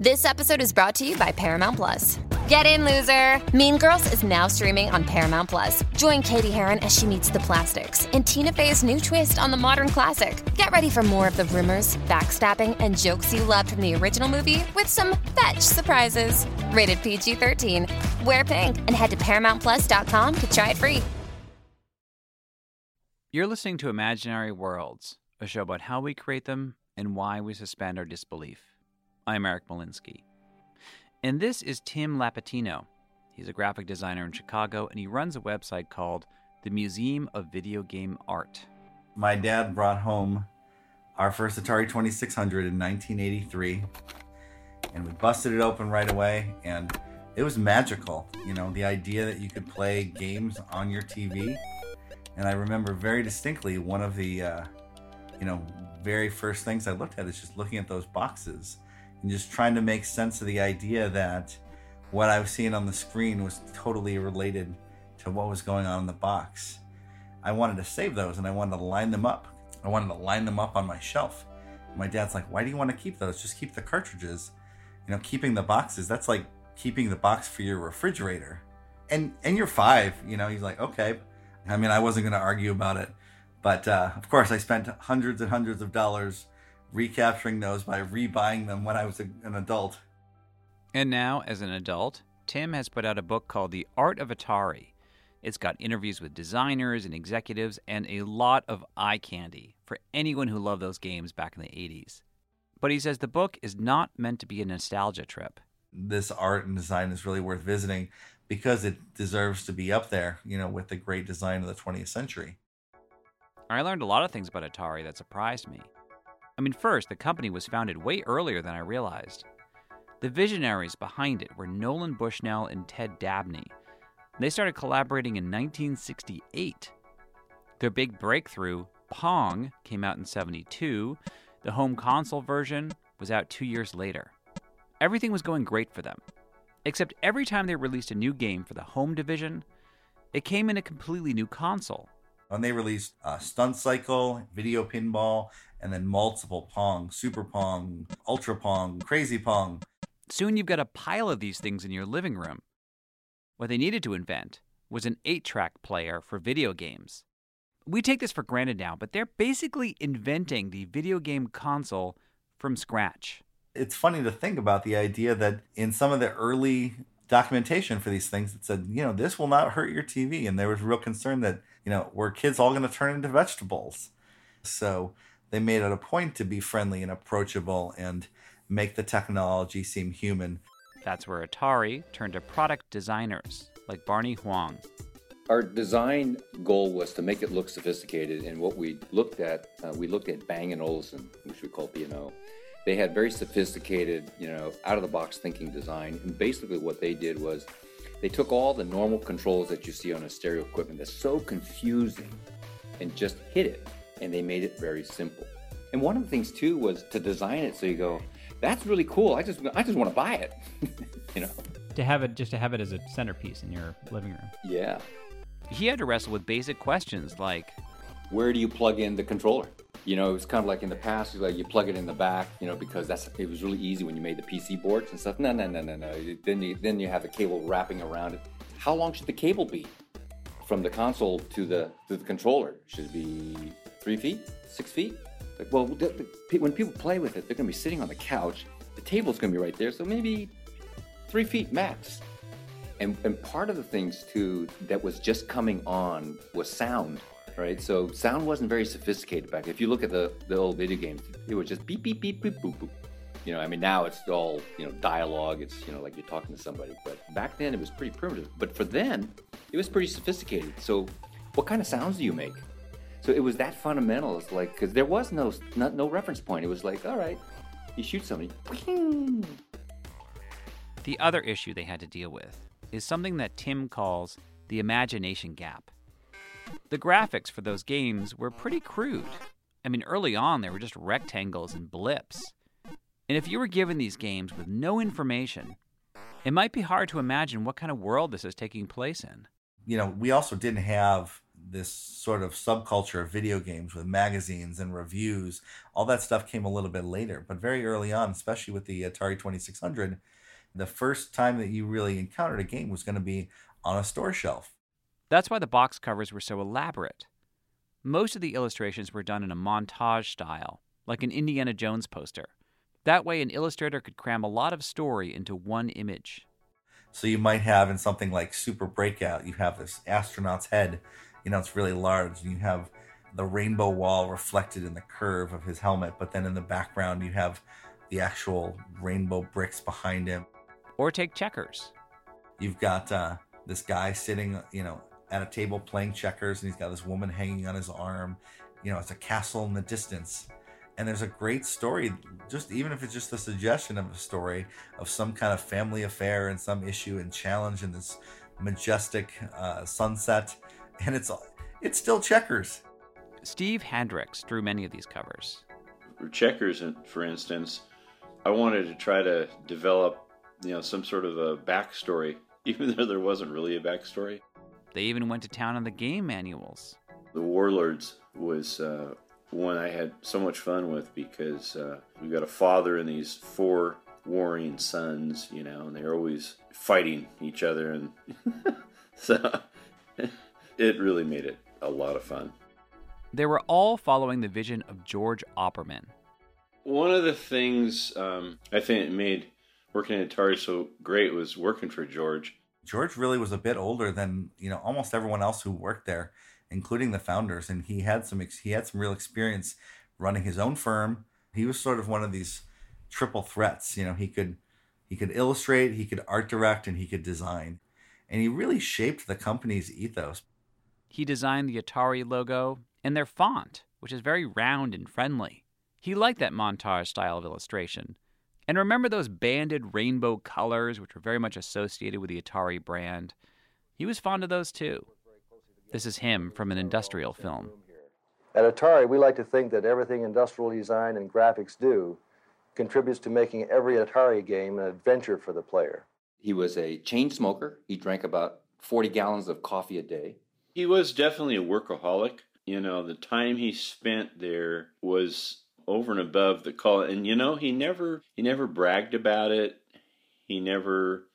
This episode is brought to you by Paramount Plus. Get in, loser! Mean Girls is now streaming on Paramount Plus. Join Cady Heron as she meets the plastics in Tina Fey's new twist on the modern classic. Get ready for more of the rumors, backstabbing, and jokes you loved from the original movie with some fetch surprises. Rated PG 13. Wear pink and head to ParamountPlus.com to try it free. You're listening to Imaginary Worlds, a show about how we create them and why we suspend our disbelief. I'm Eric Molinsky. And this is Tim Lapetino. He's a graphic designer in Chicago, and he runs a website called the Museum of Video Game Art. My dad brought home our first Atari 2600 in 1983, and we busted it open right away, and it was magical. You know, the idea that you could play games on your TV. And I remember very distinctly one of the, uh, you know, very first things I looked at is just looking at those boxes and just trying to make sense of the idea that what I was seeing on the screen was totally related to what was going on in the box. I wanted to save those and I wanted to line them up. I wanted to line them up on my shelf. My dad's like, "Why do you want to keep those? Just keep the cartridges." You know, keeping the boxes, that's like keeping the box for your refrigerator. And and you're 5, you know, he's like, "Okay." I mean, I wasn't going to argue about it. But uh, of course, I spent hundreds and hundreds of dollars recapturing those by rebuying them when I was a, an adult. And now, as an adult, Tim has put out a book called The Art of Atari. It's got interviews with designers and executives and a lot of eye candy for anyone who loved those games back in the 80s. But he says the book is not meant to be a nostalgia trip. This art and design is really worth visiting because it deserves to be up there, you know, with the great design of the 20th century. I learned a lot of things about Atari that surprised me. I mean, first, the company was founded way earlier than I realized. The visionaries behind it were Nolan Bushnell and Ted Dabney. They started collaborating in 1968. Their big breakthrough, Pong, came out in 72. The home console version was out two years later. Everything was going great for them. Except every time they released a new game for the home division, it came in a completely new console. When they released uh, Stunt Cycle, Video Pinball, and then multiple Pong, Super Pong, Ultra Pong, Crazy Pong. Soon you've got a pile of these things in your living room. What they needed to invent was an 8 track player for video games. We take this for granted now, but they're basically inventing the video game console from scratch. It's funny to think about the idea that in some of the early documentation for these things, that said, you know, this will not hurt your TV. And there was real concern that, you know, were kids all going to turn into vegetables? So they made it a point to be friendly and approachable and make the technology seem human. That's where Atari turned to product designers like Barney Huang. Our design goal was to make it look sophisticated, and what we looked at, uh, we looked at Bang & Olufsen, which we call B&O. They had very sophisticated, you know, out-of-the-box thinking design, and basically what they did was they took all the normal controls that you see on a stereo equipment that's so confusing and just hit it and they made it very simple. And one of the things too was to design it so you go, that's really cool. I just I just want to buy it. you know. To have it just to have it as a centerpiece in your living room. Yeah. He had to wrestle with basic questions like where do you plug in the controller? You know, it was kind of like in the past, like you plug it in the back, you know, because that's it was really easy when you made the PC boards and stuff. No, no, no, no, no. Then you then you have the cable wrapping around it. How long should the cable be from the console to the to the controller? Should be three feet, six feet. Like, well, the, the, when people play with it, they're going to be sitting on the couch. The table's going to be right there, so maybe three feet max. And, and part of the things too that was just coming on was sound, right? So sound wasn't very sophisticated back. If you look at the, the old video games, it was just beep beep beep beep boop boop. You know, I mean, now it's all you know dialogue. It's you know like you're talking to somebody. But back then it was pretty primitive. But for then, it was pretty sophisticated. So, what kind of sounds do you make? So it was that fundamental. It's like because there was no not, no reference point. It was like, all right, you shoot somebody. The other issue they had to deal with is something that Tim calls the imagination gap. The graphics for those games were pretty crude. I mean, early on, they were just rectangles and blips. And if you were given these games with no information, it might be hard to imagine what kind of world this is taking place in. You know, we also didn't have this sort of subculture of video games with magazines and reviews. All that stuff came a little bit later, but very early on, especially with the Atari 2600, the first time that you really encountered a game was going to be on a store shelf. That's why the box covers were so elaborate. Most of the illustrations were done in a montage style, like an Indiana Jones poster. That way, an illustrator could cram a lot of story into one image. So you might have in something like Super Breakout, you have this astronaut's head, you know, it's really large, and you have the rainbow wall reflected in the curve of his helmet, but then in the background, you have the actual rainbow bricks behind him. Or take checkers. You've got uh, this guy sitting, you know, at a table playing checkers, and he's got this woman hanging on his arm. You know, it's a castle in the distance. And there's a great story just even if it's just the suggestion of a story of some kind of family affair and some issue and challenge in this majestic uh, sunset. And it's it's still checkers. Steve hendricks drew many of these covers. For checkers for instance i wanted to try to develop you know some sort of a backstory even though there wasn't really a backstory they even went to town on the game manuals the warlords was uh, one I had so much fun with because uh, we've got a father and these four warring sons, you know, and they're always fighting each other, and so it really made it a lot of fun. They were all following the vision of George Opperman. One of the things um, I think made working at Atari so great was working for George. George really was a bit older than you know almost everyone else who worked there including the founders, and he had some he had some real experience running his own firm. He was sort of one of these triple threats. You know, he could he could illustrate, he could art direct, and he could design, and he really shaped the company's ethos. He designed the Atari logo and their font, which is very round and friendly. He liked that montage style of illustration. And remember those banded rainbow colors, which were very much associated with the Atari brand? He was fond of those too. This is him from an industrial film. At Atari, we like to think that everything industrial design and graphics do contributes to making every Atari game an adventure for the player. He was a chain smoker. He drank about 40 gallons of coffee a day. He was definitely a workaholic. You know, the time he spent there was over and above the call. And you know, he never he never bragged about it. He never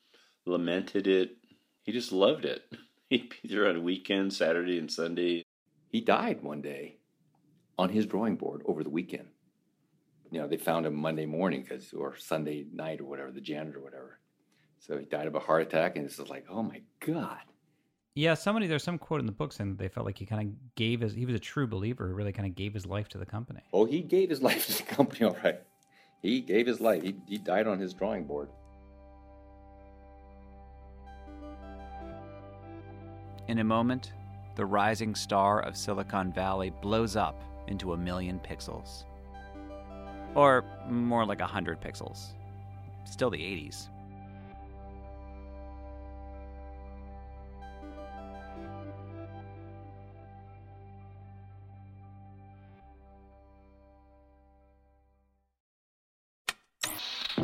lamented it. He just loved it. He'd be there on weekends, Saturday and Sunday. He died one day on his drawing board over the weekend. You know, they found him Monday morning because, or Sunday night or whatever, the janitor or whatever. So he died of a heart attack, and it's just like, oh my god. Yeah, somebody there's some quote in the book saying that they felt like he kind of gave his he was a true believer who really kind of gave his life to the company. Oh, he gave his life to the company, all right. He gave his life. He, he died on his drawing board. In a moment, the rising star of Silicon Valley blows up into a million pixels. Or more like a hundred pixels. Still the 80s.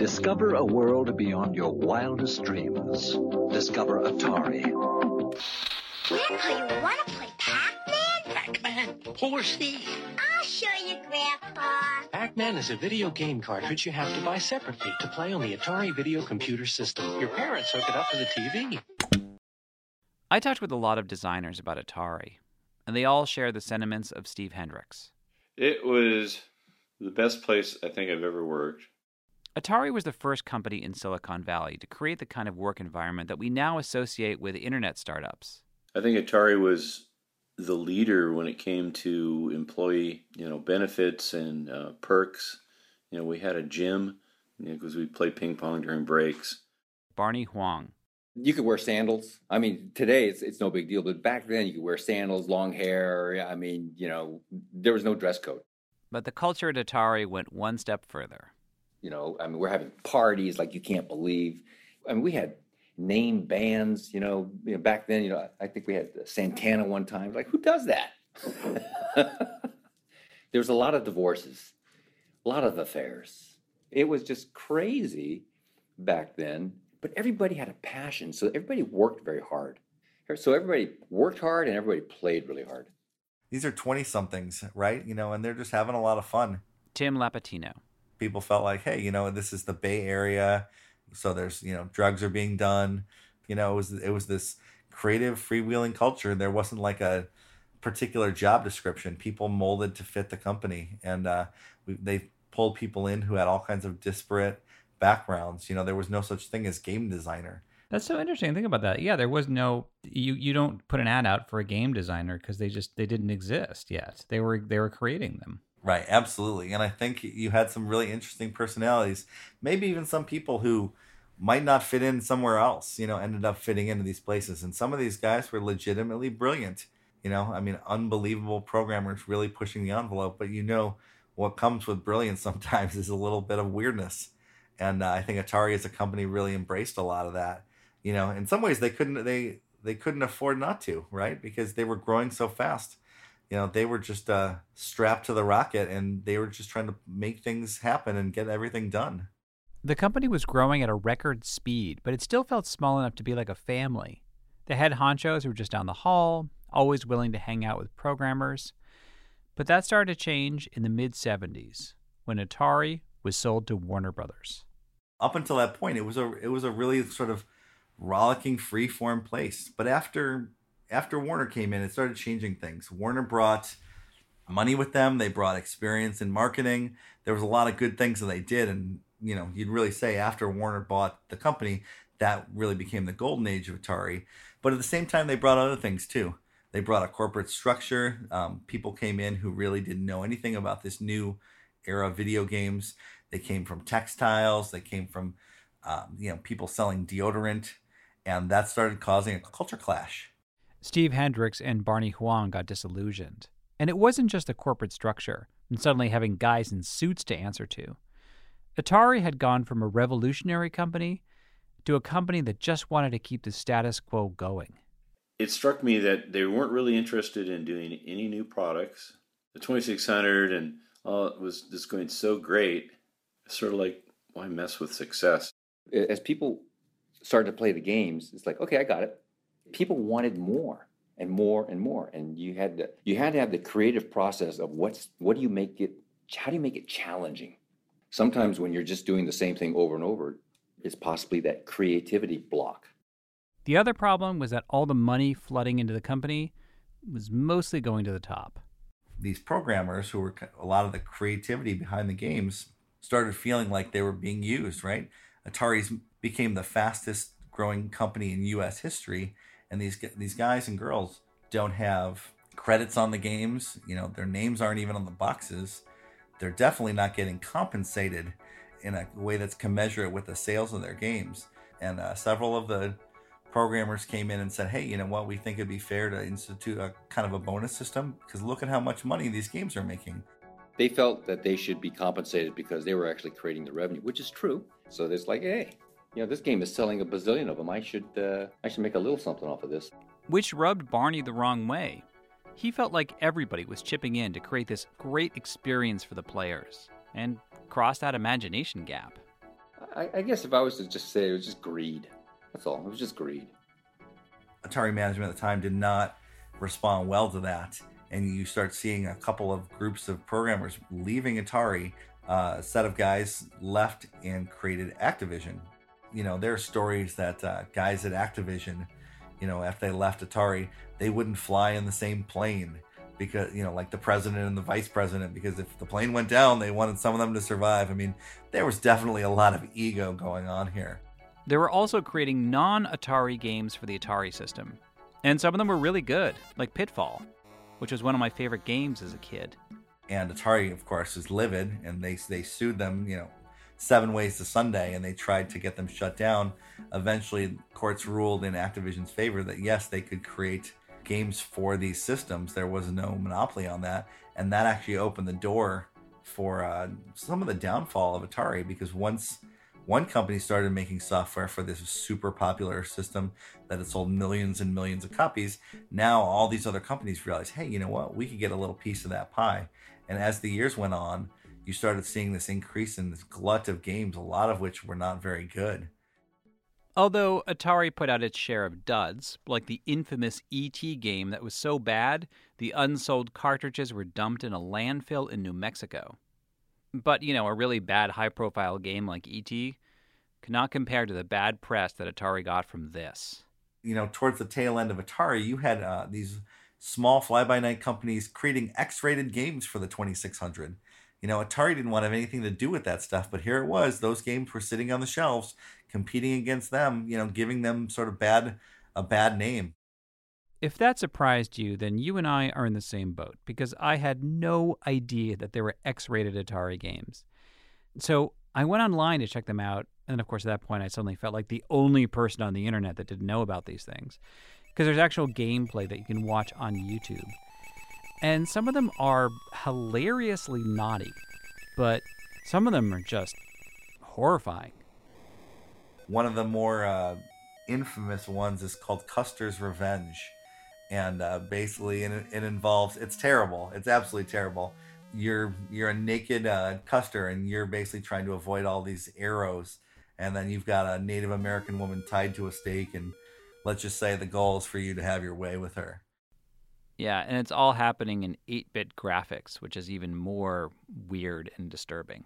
Discover a world beyond your wildest dreams. Discover Atari. Grandpa, you want to play Pac-Man? Pac-Man? Who is he? I'll show you, Grandpa. Pac-Man is a video game cartridge you have to buy separately to play on the Atari video computer system. Your parents hook it up to the TV. I talked with a lot of designers about Atari, and they all share the sentiments of Steve Hendricks. It was the best place I think I've ever worked. Atari was the first company in Silicon Valley to create the kind of work environment that we now associate with internet startups. I think Atari was the leader when it came to employee, you know, benefits and uh, perks. You know, we had a gym because you know, we played ping pong during breaks. Barney Huang. You could wear sandals. I mean, today it's it's no big deal, but back then you could wear sandals, long hair. I mean, you know, there was no dress code. But the culture at Atari went one step further. You know, I mean, we're having parties like you can't believe. I mean, we had name bands. You know, you know, back then, you know, I think we had Santana one time. Like, who does that? there was a lot of divorces, a lot of affairs. It was just crazy back then. But everybody had a passion, so everybody worked very hard. So everybody worked hard and everybody played really hard. These are 20 somethings, right? You know, and they're just having a lot of fun. Tim Lapetino. People felt like, hey, you know, this is the Bay Area. So there's, you know, drugs are being done. You know, it was, it was this creative freewheeling culture. There wasn't like a particular job description. People molded to fit the company. And uh, we, they pulled people in who had all kinds of disparate backgrounds. You know, there was no such thing as game designer. That's so interesting. Think about that. Yeah, there was no you you don't put an ad out for a game designer because they just they didn't exist yet. They were they were creating them. Right, absolutely. And I think you had some really interesting personalities. Maybe even some people who might not fit in somewhere else, you know, ended up fitting into these places. And some of these guys were legitimately brilliant. You know, I mean, unbelievable programmers really pushing the envelope. But you know, what comes with brilliance sometimes is a little bit of weirdness. And uh, I think Atari as a company really embraced a lot of that you know in some ways they couldn't they they couldn't afford not to right because they were growing so fast you know they were just uh, strapped to the rocket and they were just trying to make things happen and get everything done. The company was growing at a record speed but it still felt small enough to be like a family. The head honchos were just down the hall always willing to hang out with programmers. But that started to change in the mid 70s when atari was sold to warner brothers. Up until that point it was a it was a really sort of rollicking freeform place. But after after Warner came in, it started changing things. Warner brought money with them. They brought experience in marketing. There was a lot of good things that they did, and you know, you'd really say after Warner bought the company, that really became the golden age of Atari. But at the same time, they brought other things too. They brought a corporate structure. Um, people came in who really didn't know anything about this new era of video games. They came from textiles. They came from um, you know people selling deodorant and that started causing a culture clash. Steve Hendricks and Barney Huang got disillusioned. And it wasn't just the corporate structure and suddenly having guys in suits to answer to. Atari had gone from a revolutionary company to a company that just wanted to keep the status quo going. It struck me that they weren't really interested in doing any new products. The 2600 and all it was just going so great. Sort of like, why mess with success? As people started to play the games, it's like, okay, I got it. People wanted more and more and more, and you had to you had to have the creative process of what's what do you make it how do you make it challenging? Sometimes when you're just doing the same thing over and over, it's possibly that creativity block. The other problem was that all the money flooding into the company was mostly going to the top. These programmers, who were a lot of the creativity behind the games, started feeling like they were being used, right? Atari's became the fastest growing company in U.S. history, and these these guys and girls don't have credits on the games. You know, their names aren't even on the boxes. They're definitely not getting compensated in a way that's commensurate with the sales of their games. And uh, several of the programmers came in and said, "Hey, you know what? We think it'd be fair to institute a kind of a bonus system because look at how much money these games are making." They felt that they should be compensated because they were actually creating the revenue, which is true. So it's like, hey, you know, this game is selling a bazillion of them. I should, uh, I should make a little something off of this. Which rubbed Barney the wrong way. He felt like everybody was chipping in to create this great experience for the players, and crossed that imagination gap. I, I guess if I was to just say it was just greed. That's all. It was just greed. Atari management at the time did not respond well to that, and you start seeing a couple of groups of programmers leaving Atari. Uh, a set of guys left and created Activision, you know, there are stories that uh, guys at Activision, you know, after they left Atari, they wouldn't fly in the same plane because, you know, like the president and the vice president, because if the plane went down, they wanted some of them to survive. I mean, there was definitely a lot of ego going on here. They were also creating non Atari games for the Atari system. And some of them were really good, like Pitfall, which was one of my favorite games as a kid. And Atari, of course, is livid, and they they sued them, you know, seven ways to Sunday, and they tried to get them shut down. Eventually, courts ruled in Activision's favor that yes, they could create games for these systems. There was no monopoly on that, and that actually opened the door for uh, some of the downfall of Atari because once one company started making software for this super popular system that had sold millions and millions of copies. Now all these other companies realized, hey, you know what? We could get a little piece of that pie. And as the years went on, you started seeing this increase in this glut of games, a lot of which were not very good. Although Atari put out its share of duds, like the infamous ET game that was so bad the unsold cartridges were dumped in a landfill in New Mexico. But, you know, a really bad high profile game like ET cannot compare to the bad press that Atari got from this. You know, towards the tail end of Atari, you had uh, these small fly by night companies creating X rated games for the 2600. You know, Atari didn't want to have anything to do with that stuff, but here it was. Those games were sitting on the shelves, competing against them, you know, giving them sort of bad a bad name. If that surprised you, then you and I are in the same boat because I had no idea that there were X rated Atari games. So I went online to check them out. And of course, at that point, I suddenly felt like the only person on the internet that didn't know about these things because there's actual gameplay that you can watch on YouTube. And some of them are hilariously naughty, but some of them are just horrifying. One of the more uh, infamous ones is called Custer's Revenge. And uh, basically, it, it involves it's terrible. It's absolutely terrible. You're you're a naked uh, Custer, and you're basically trying to avoid all these arrows. And then you've got a Native American woman tied to a stake, and let's just say the goal is for you to have your way with her. Yeah, and it's all happening in 8 bit graphics, which is even more weird and disturbing.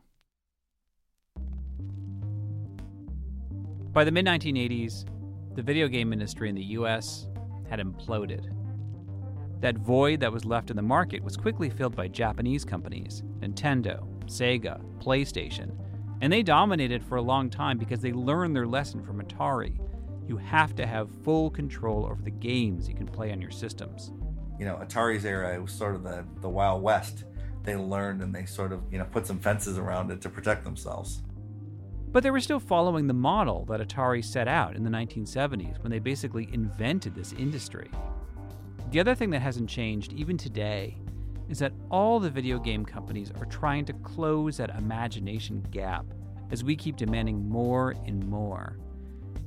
By the mid 1980s, the video game industry in the US had imploded. That void that was left in the market was quickly filled by Japanese companies Nintendo, Sega, PlayStation, and they dominated for a long time because they learned their lesson from Atari. You have to have full control over the games you can play on your systems you know, Atari's era, it was sort of the, the Wild West. They learned and they sort of, you know, put some fences around it to protect themselves. But they were still following the model that Atari set out in the 1970s when they basically invented this industry. The other thing that hasn't changed even today is that all the video game companies are trying to close that imagination gap as we keep demanding more and more.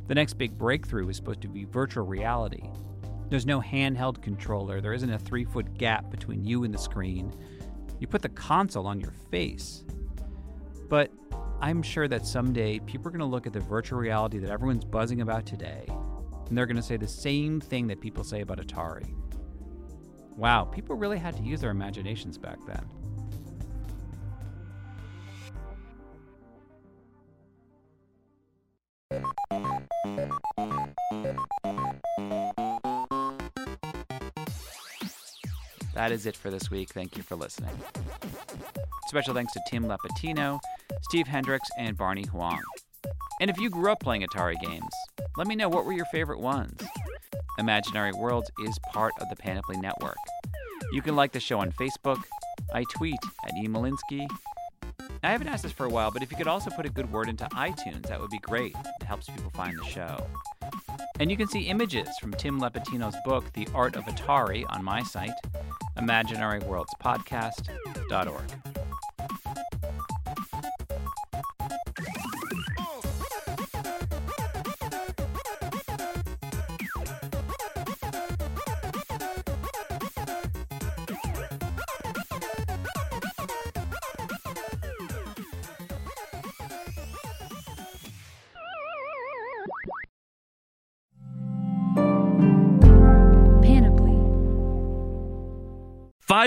The next big breakthrough is supposed to be virtual reality, there's no handheld controller. There isn't a three foot gap between you and the screen. You put the console on your face. But I'm sure that someday people are going to look at the virtual reality that everyone's buzzing about today, and they're going to say the same thing that people say about Atari. Wow, people really had to use their imaginations back then. That is it for this week. Thank you for listening. Special thanks to Tim Lapetino, Steve Hendricks, and Barney Huang. And if you grew up playing Atari games, let me know what were your favorite ones. Imaginary Worlds is part of the Panoply Network. You can like the show on Facebook. I tweet at emolinsky. I haven't asked this for a while, but if you could also put a good word into iTunes, that would be great. It helps people find the show. And you can see images from Tim Lapetino's book, The Art of Atari, on my site imaginaryworldspodcast.org.